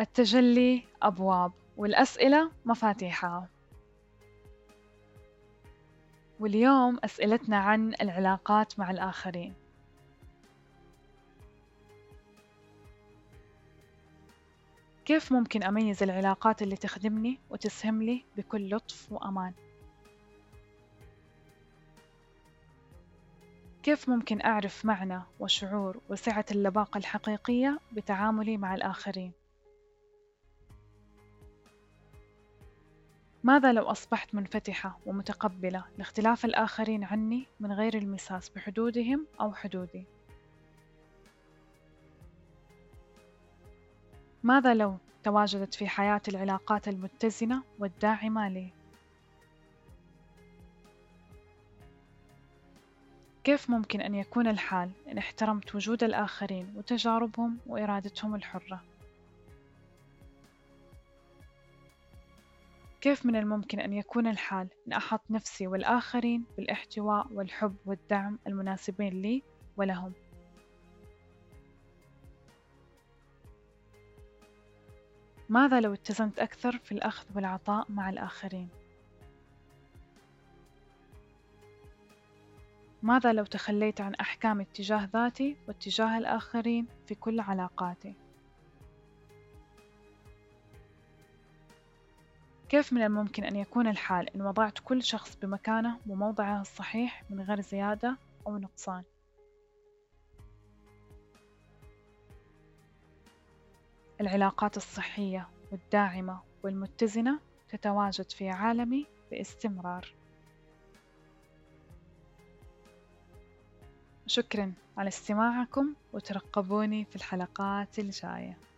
التجلي أبواب والأسئلة مفاتيحها واليوم أسئلتنا عن العلاقات مع الآخرين كيف ممكن أميز العلاقات اللي تخدمني وتسهم لي بكل لطف وأمان؟ كيف ممكن أعرف معنى وشعور وسعة اللباقة الحقيقية بتعاملي مع الآخرين؟ ماذا لو أصبحت منفتحة ومتقبلة لاختلاف الآخرين عني من غير المساس بحدودهم أو حدودي؟ ماذا لو تواجدت في حياتي العلاقات المتزنة والداعمة لي؟ كيف ممكن أن يكون الحال إن احترمت وجود الآخرين وتجاربهم وإرادتهم الحرة؟ كيف من الممكن أن يكون الحال إن أحط نفسي والآخرين بالاحتواء والحب والدعم المناسبين لي ولهم؟ ماذا لو اتزنت أكثر في الأخذ والعطاء مع الآخرين؟ ماذا لو تخليت عن أحكامي اتجاه ذاتي واتجاه الآخرين في كل علاقاتي؟ كيف من الممكن أن يكون الحال إن وضعت كل شخص بمكانه وموضعه الصحيح من غير زيادة أو نقصان؟ العلاقات الصحية والداعمة والمتزنة تتواجد في عالمي باستمرار شكرا على استماعكم وترقبوني في الحلقات الجاية